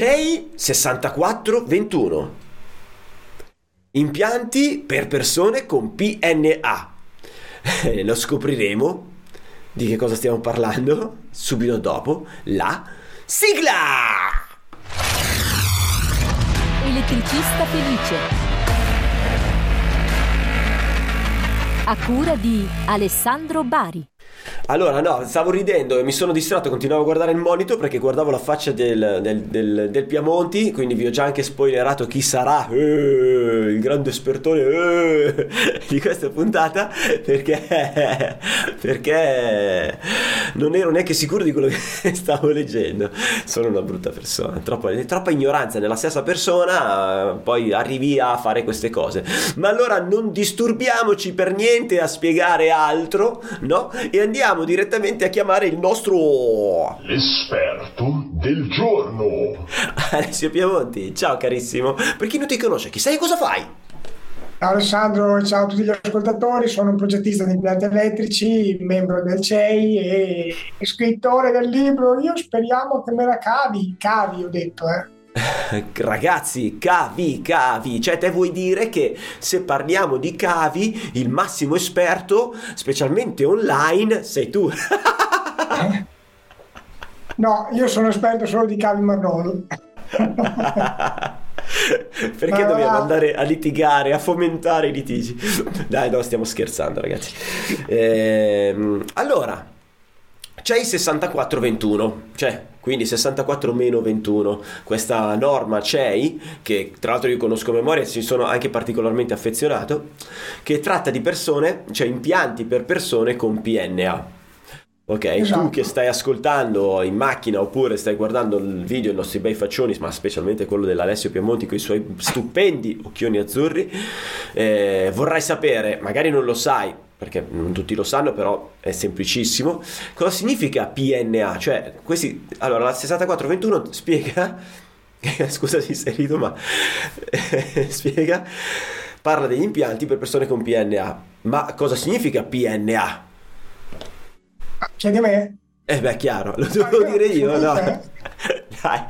CEI 6421. Impianti per persone con PNA. Eh, lo scopriremo di che cosa stiamo parlando subito dopo la sigla. Elettricista felice. A cura di Alessandro Bari. Allora, no, stavo ridendo e mi sono distratto, continuavo a guardare il monitor perché guardavo la faccia del, del, del, del Piamonti, quindi vi ho già anche spoilerato chi sarà eh, il grande espertone eh, di questa puntata perché, perché non ero neanche sicuro di quello che stavo leggendo. Sono una brutta persona, troppa, troppa ignoranza nella stessa persona, poi arrivi a fare queste cose. Ma allora non disturbiamoci per niente a spiegare altro, no? E andiamo direttamente a chiamare il nostro L'esperto del giorno. Alessio Piamonti. Ciao carissimo. Per chi non ti conosce, chi sei e cosa fai? Ciao Alessandro, ciao a tutti gli ascoltatori, sono un progettista di impianti elettrici, membro del CEI e scrittore del libro Io speriamo che me la cavi, cavi ho detto eh. Ragazzi, cavi, cavi, cioè te vuoi dire che se parliamo di cavi, il massimo esperto, specialmente online, sei tu. no, io sono esperto solo di cavi marroni. Perché Ma dobbiamo andare a litigare, a fomentare i litigi? Dai, no, stiamo scherzando, ragazzi. Ehm, allora, c'è il 6421, cioè quindi 64 meno 21, questa norma CEI, che tra l'altro io conosco a memoria e ci sono anche particolarmente affezionato, che tratta di persone, cioè impianti per persone con PNA. Ok, esatto. tu che stai ascoltando in macchina oppure stai guardando il video, i nostri bei faccioni, ma specialmente quello dell'Alessio Piemonti con i suoi stupendi occhioni azzurri, eh, vorrai sapere, magari non lo sai, perché non tutti lo sanno, però è semplicissimo. Cosa significa PNA? Cioè, questi allora la 6421 spiega scusa se sei rido, ma spiega parla degli impianti per persone con PNA. Ma cosa significa PNA? Chiedi a me? Eh beh, chiaro, lo devo dire io, no? Dai.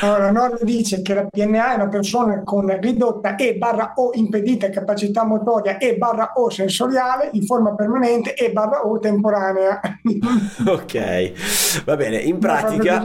Allora, la norma dice che la PNA è una persona con ridotta e barra O impedita capacità motoria e barra O sensoriale in forma permanente e barra O temporanea. ok, va bene, in pratica...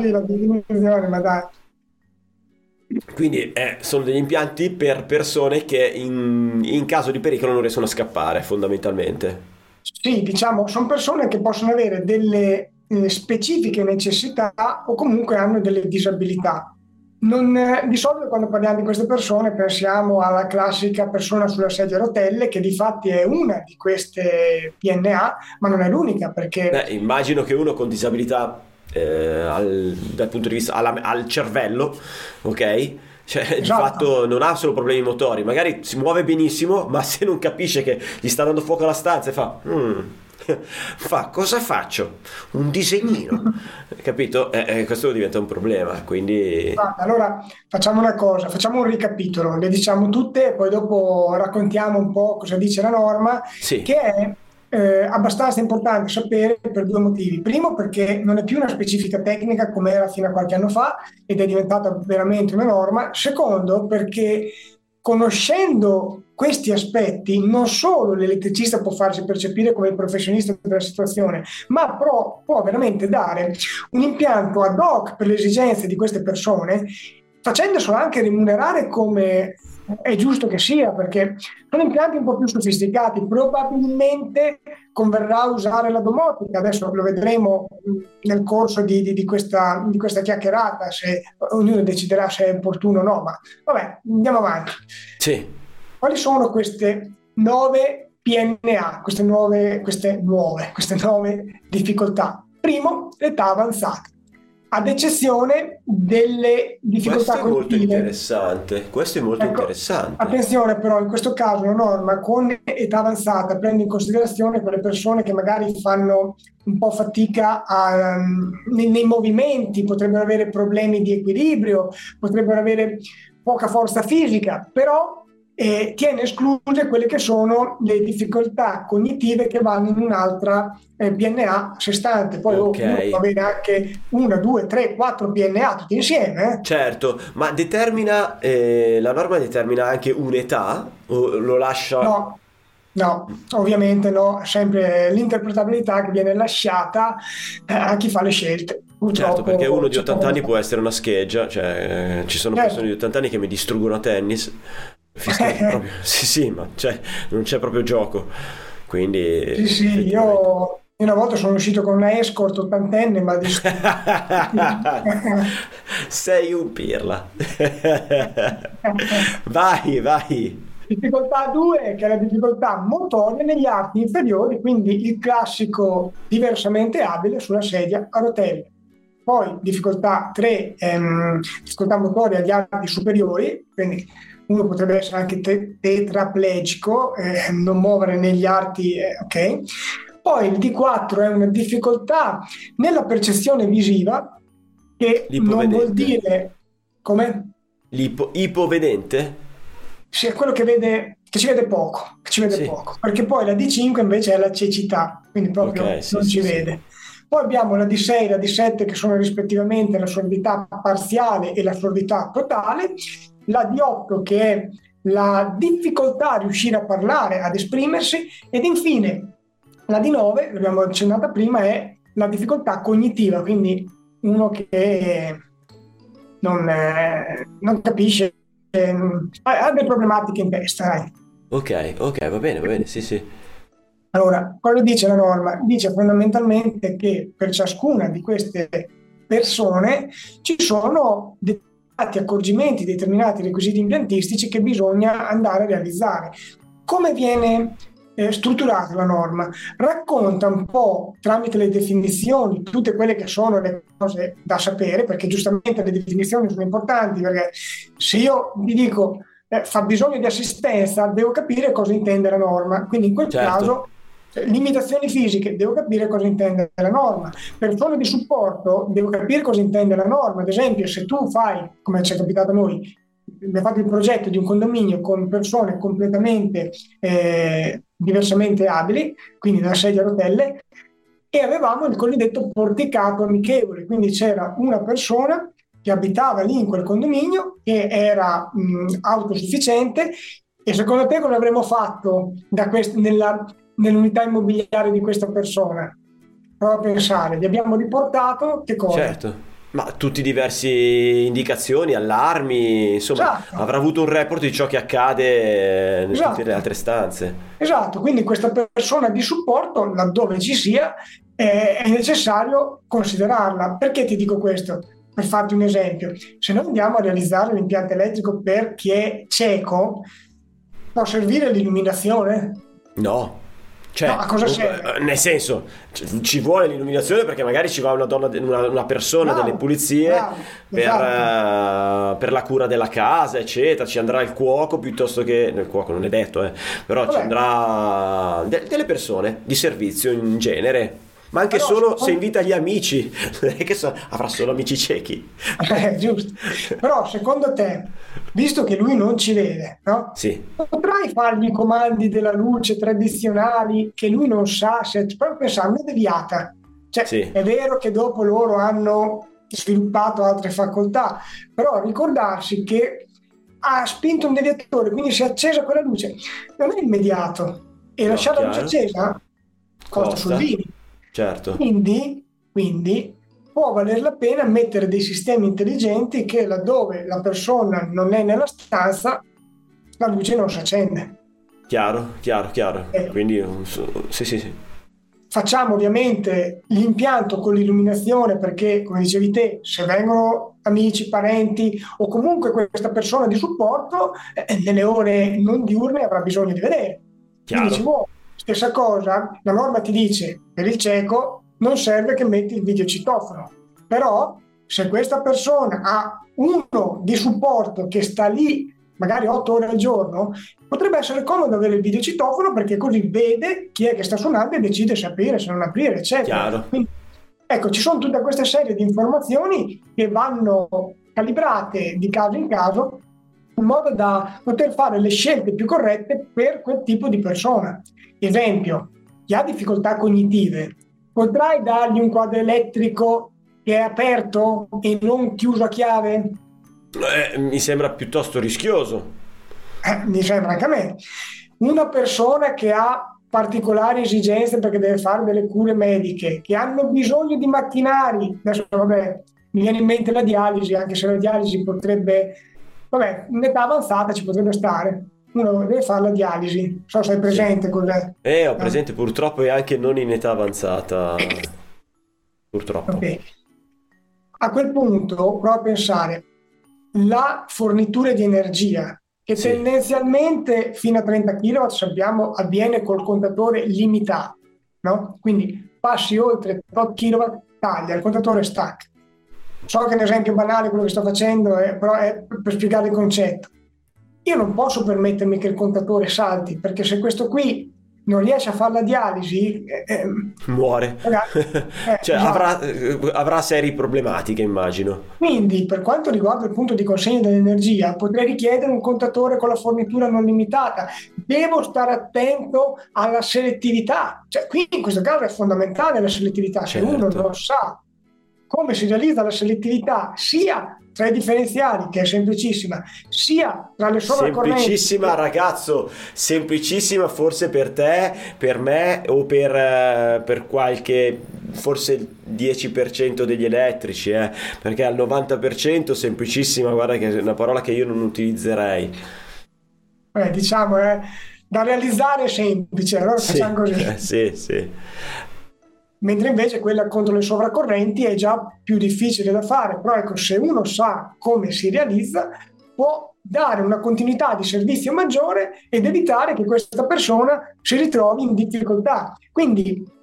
Quindi eh, sono degli impianti per persone che in, in caso di pericolo non riescono a scappare, fondamentalmente. Sì, diciamo, sono persone che possono avere delle eh, specifiche necessità o comunque hanno delle disabilità. Non, eh, di solito quando parliamo di queste persone pensiamo alla classica persona sulla sedia a rotelle che di fatti è una di queste PNA, ma non è l'unica perché... Beh, immagino che uno con disabilità eh, al, dal punto di vista alla, al cervello, ok? Cioè, esatto. di fatto non ha solo problemi motori, magari si muove benissimo, ma se non capisce che gli sta dando fuoco alla stanza e fa... Mm, fa cosa faccio? Un disegnino, capito? Eh, eh, questo diventa un problema. Quindi, allora facciamo una cosa: facciamo un ricapitolo, le diciamo tutte, e poi dopo raccontiamo un po' cosa dice la norma, sì. che è eh, abbastanza importante sapere per due motivi. Primo perché non è più una specifica tecnica come era fino a qualche anno fa ed è diventata veramente una norma. Secondo perché conoscendo questi aspetti non solo l'elettricista può farsi percepire come il professionista della situazione, ma pro, può veramente dare un impianto ad hoc per le esigenze di queste persone facendoselo anche remunerare come è giusto che sia, perché sono impianti un po' più sofisticati, probabilmente converrà usare la domotica, adesso lo vedremo nel corso di, di, di, questa, di questa, chiacchierata, se ognuno deciderà se è opportuno o no, ma vabbè, andiamo avanti. Sì. Quali sono queste nove PNA, queste nuove, queste nuove, queste nuove difficoltà? Primo, l'età avanzata. Ad eccezione delle difficoltà questo è molto interessante questo è molto ecco, interessante. attenzione però in questo caso la norma con età avanzata prende in considerazione quelle persone che magari fanno un po' fatica a, nei, nei movimenti potrebbero avere problemi di equilibrio potrebbero avere poca forza fisica però e tiene escluse quelle che sono le difficoltà cognitive che vanno in un'altra eh, PNA a sé stante. Poi okay. può avere anche una, due, tre, quattro PNA tutti insieme. Eh? Certo, ma determina, eh, la norma determina anche un'età o lo lascia... No. No, ovviamente no, sempre l'interpretabilità che viene lasciata eh, a chi fa le scelte. Purtroppo, certo, perché uno di 80 anni può essere una scheggia, cioè eh, ci sono certo. persone di 80 anni che mi distruggono a tennis proprio, sì, sì, ma cioè, non c'è proprio gioco. Quindi, sì, sì, io una volta sono uscito con una escort ottantenne, ma di... sei un pirla. vai, vai. Difficoltà 2 che è la difficoltà motoria negli arti inferiori, quindi il classico diversamente abile sulla sedia a rotelle. Poi difficoltà 3, ehm, difficoltà motoria agli arti superiori, quindi uno potrebbe essere anche te- tetraplegico, eh, non muovere negli arti, eh, ok? Poi il D4 è una difficoltà nella percezione visiva che non vuol dire come? L'ipovedente? Sì, è quello che vede che ci vede poco, che ci vede sì. poco, perché poi la D5 invece è la cecità, quindi proprio okay, sì, non sì, ci vede. Poi abbiamo la D6 e la D7 che sono rispettivamente la sordità parziale e la sordità totale la D8 che è la difficoltà a riuscire a parlare, ad esprimersi ed infine la D9, l'abbiamo accennata prima, è la difficoltà cognitiva, quindi uno che non, eh, non capisce, eh, ha delle problematiche in testa. Dai. Ok, ok, va bene, va bene, sì, sì. Allora, cosa dice la norma? Dice fondamentalmente che per ciascuna di queste persone ci sono dei accorgimenti, determinati requisiti impiantistici che bisogna andare a realizzare. Come viene eh, strutturata la norma? Racconta un po' tramite le definizioni tutte quelle che sono le cose da sapere, perché giustamente le definizioni sono importanti, perché se io vi dico eh, fa bisogno di assistenza, devo capire cosa intende la norma. Quindi in quel certo. caso limitazioni fisiche, devo capire cosa intende la norma. Persone di supporto, devo capire cosa intende la norma. Ad esempio, se tu fai, come ci è capitato a noi, abbiamo fatto il progetto di un condominio con persone completamente eh, diversamente abili, quindi da sedia a rotelle, e avevamo il cosiddetto porticato amichevole, quindi c'era una persona che abitava lì in quel condominio, che era mh, autosufficiente, e secondo te cosa avremmo fatto quest- nella nell'unità immobiliare di questa persona. Prova a pensare, gli abbiamo riportato che cosa? Certo. Ma tutti diversi indicazioni, allarmi, insomma, esatto. avrà avuto un report di ciò che accade in esatto. tutte le altre stanze. Esatto, quindi questa persona di supporto, laddove ci sia, è necessario considerarla. Perché ti dico questo? Per farti un esempio, se noi andiamo a realizzare l'impianto elettrico per chi è cieco, può servire l'illuminazione? No, cioè, no, a cosa serve? Nel senso, ci vuole l'illuminazione perché magari ci va una, donna, una, una persona bravo, delle pulizie bravo, per, esatto. uh, per, la cura della casa, eccetera. Ci andrà il cuoco piuttosto che. Il cuoco non è detto, eh, però Vabbè. ci andrà de- delle persone di servizio in genere ma anche Però, solo se invita gli amici, che so, avrà solo amici ciechi. Eh, giusto. Però secondo te, visto che lui non ci vede, no? Sì. potrai fargli i comandi della luce tradizionali che lui non sa, se proprio pensare una deviata. Cioè, sì. è vero che dopo loro hanno sviluppato altre facoltà, però ricordarsi che ha spinto un deviatore, quindi si è accesa quella luce, non è immediato. E no, lasciare la luce accesa costa, costa. soldini. Certo. Quindi, quindi può valer la pena mettere dei sistemi intelligenti che laddove la persona non è nella stanza, la luce non si accende. Chiaro, chiaro, chiaro. Eh. Quindi, sì, sì, sì. Facciamo ovviamente l'impianto con l'illuminazione perché, come dicevi te, se vengono amici, parenti o comunque questa persona di supporto, eh, nelle ore non diurne avrà bisogno di vedere. Chiaro. Quindi ci vuole Stessa cosa, la norma ti dice per il cieco non serve che metti il videocitofono, però se questa persona ha uno di supporto che sta lì magari 8 ore al giorno, potrebbe essere comodo avere il videocitofono perché così vede chi è che sta suonando e decide se aprire, se non aprire, eccetera. Quindi, ecco, ci sono tutta questa serie di informazioni che vanno calibrate di caso in caso in modo da poter fare le scelte più corrette per quel tipo di persona. Esempio, chi ha difficoltà cognitive, potrai dargli un quadro elettrico che è aperto e non chiuso a chiave? Eh, mi sembra piuttosto rischioso. Eh, mi sembra anche a me. Una persona che ha particolari esigenze perché deve fare delle cure mediche, che hanno bisogno di macchinari, adesso vabbè, mi viene in mente la dialisi, anche se la dialisi potrebbe, vabbè, in età avanzata ci potrebbe stare. Uno deve fare la dialisi, non so se hai presente cos'è. Eh, ho presente, purtroppo è anche non in età avanzata. Purtroppo. Okay. A quel punto prova a pensare, la fornitura di energia che sì. tendenzialmente fino a 30 kW sappiamo avviene col contatore limitato, no? quindi passi oltre 8 kW, taglia, il contatore stacca. So che è un esempio banale quello che sto facendo, eh, però è per spiegare il concetto. Io non posso permettermi che il contatore salti, perché se questo qui non riesce a fare la dialisi, eh, eh muore. Eh, cioè, no. avrà, eh, avrà serie problematiche, immagino. Quindi, per quanto riguarda il punto di consegna dell'energia, potrei richiedere un contatore con la fornitura non limitata. Devo stare attento alla selettività. Cioè, qui in questo caso è fondamentale la selettività. Se certo. uno non sa come si realizza la selettività sia tra i differenziali, che è semplicissima, sia tra le sovracorrenti. Semplicissima, ragazzo, semplicissima forse per te, per me o per, eh, per qualche, forse il 10% degli elettrici, eh? perché al 90% semplicissima, guarda che è una parola che io non utilizzerei. Eh, diciamo, eh, da realizzare è semplice, allora sì, facciamo così. Eh, sì, sì mentre invece quella contro le sovracorrenti è già più difficile da fare, però ecco, se uno sa come si realizza, può dare una continuità di servizio maggiore ed evitare che questa persona si ritrovi in difficoltà. Quindi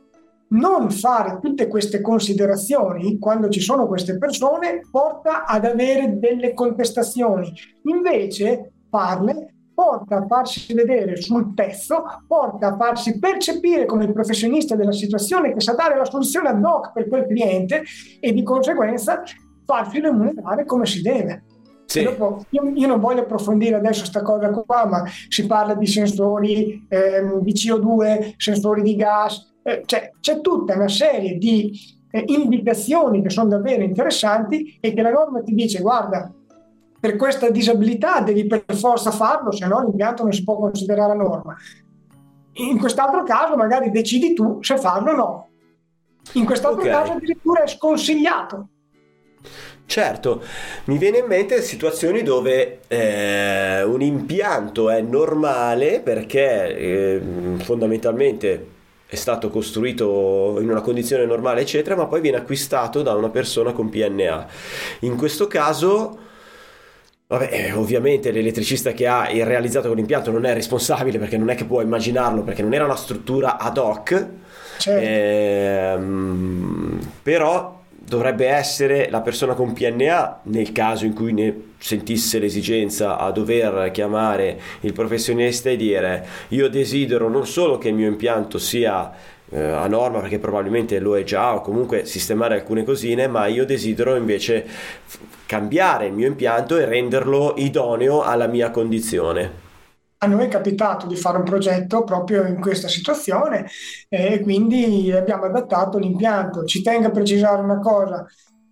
non fare tutte queste considerazioni quando ci sono queste persone porta ad avere delle contestazioni. Invece farle porta a farsi vedere sul pezzo, porta a farsi percepire come il professionista della situazione che sa dare la soluzione ad hoc per quel cliente e di conseguenza farsi remunerare come si deve. Sì. Dopo, io, io, non voglio approfondire adesso questa cosa qua, ma si parla di sensori eh, di CO2, sensori di gas, eh, cioè, c'è tutta una serie di eh, indicazioni che sono davvero interessanti e che la norma ti dice guarda, per questa disabilità devi per forza farlo, se no l'impianto non si può considerare norma. In quest'altro caso magari decidi tu se farlo o no. In quest'altro okay. caso addirittura è sconsigliato. Certo, mi viene in mente situazioni dove eh, un impianto è normale perché eh, fondamentalmente è stato costruito in una condizione normale, eccetera, ma poi viene acquistato da una persona con PNA. In questo caso Vabbè, eh, ovviamente l'elettricista che ha realizzato quell'impianto non è responsabile perché non è che può immaginarlo perché non era una struttura ad hoc, certo. ehm, però dovrebbe essere la persona con PNA nel caso in cui ne sentisse l'esigenza a dover chiamare il professionista e dire io desidero non solo che il mio impianto sia eh, a norma perché probabilmente lo è già o comunque sistemare alcune cosine ma io desidero invece cambiare il mio impianto e renderlo idoneo alla mia condizione. A noi è capitato di fare un progetto proprio in questa situazione e quindi abbiamo adattato l'impianto. Ci tengo a precisare una cosa,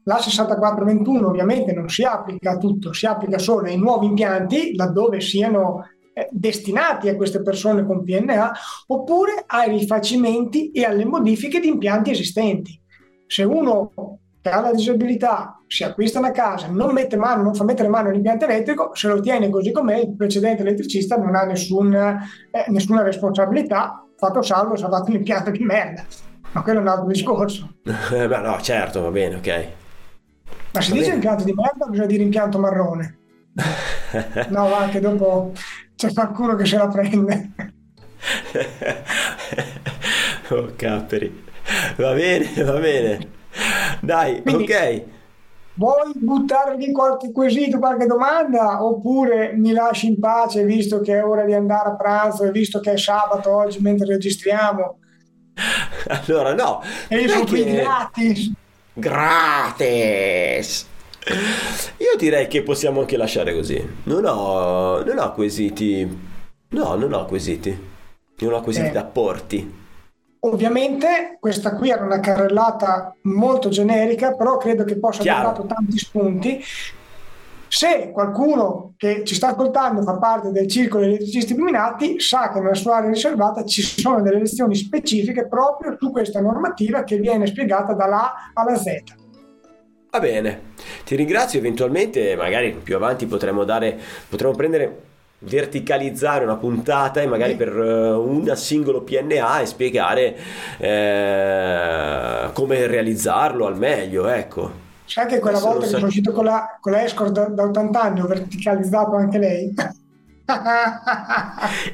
la 6421 ovviamente non si applica a tutto, si applica solo ai nuovi impianti laddove siano eh, destinati a queste persone con PNA oppure ai rifacimenti e alle modifiche di impianti esistenti. Se uno che ha la disabilità si acquista una casa, non mette mano, non fa mettere mano all'impianto elettrico, se lo tiene così com'è, il precedente elettricista non ha nessun, eh, nessuna responsabilità, fatto salvo se ha fatto un impianto di merda. Ma quello è un altro discorso. Beh, no, certo, va bene, ok. Ma si va dice impianto di merda bisogna dire impianto marrone. no, va che dopo c'è qualcuno che se la prende. oh, caperi. Va bene, va bene. Dai, Quindi, ok. Vuoi buttarvi qualche quesito, qualche domanda oppure mi lasci in pace visto che è ora di andare a pranzo e visto che è sabato oggi mentre registriamo? Allora no. E io sono qui gratis. Gratis. Io direi che possiamo anche lasciare così. Non ho, non ho quesiti. No, non ho quesiti. Non ho quesiti eh. da porti. Ovviamente questa qui era una carrellata molto generica, però credo che possa aver dato tanti spunti. Se qualcuno che ci sta ascoltando fa parte del circolo degli elettricisti illuminati, sa che nella sua area riservata ci sono delle lezioni specifiche proprio su questa normativa che viene spiegata dalla A alla Z. Va bene, ti ringrazio. Eventualmente, magari più avanti potremo dare, potremo prendere verticalizzare una puntata e magari per uh, un singolo PNA e spiegare eh, come realizzarlo al meglio, ecco. Sai che quella Adesso volta che sono uscito con la, con la Escort da, da 80 anni ho verticalizzato anche lei?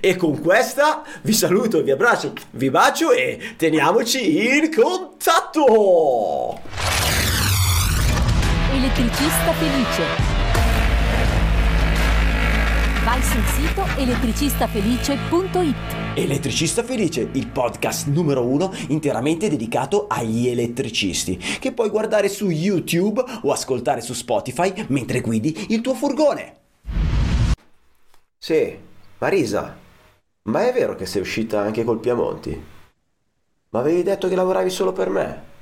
e con questa vi saluto, vi abbraccio, vi bacio e teniamoci in contatto! Elettricista felice Vai sul sito elettricistafelice.it. Elettricista Felice, il podcast numero uno interamente dedicato agli elettricisti, che puoi guardare su YouTube o ascoltare su Spotify mentre guidi il tuo furgone. Sì, Marisa, ma è vero che sei uscita anche col Piamonti? Ma avevi detto che lavoravi solo per me?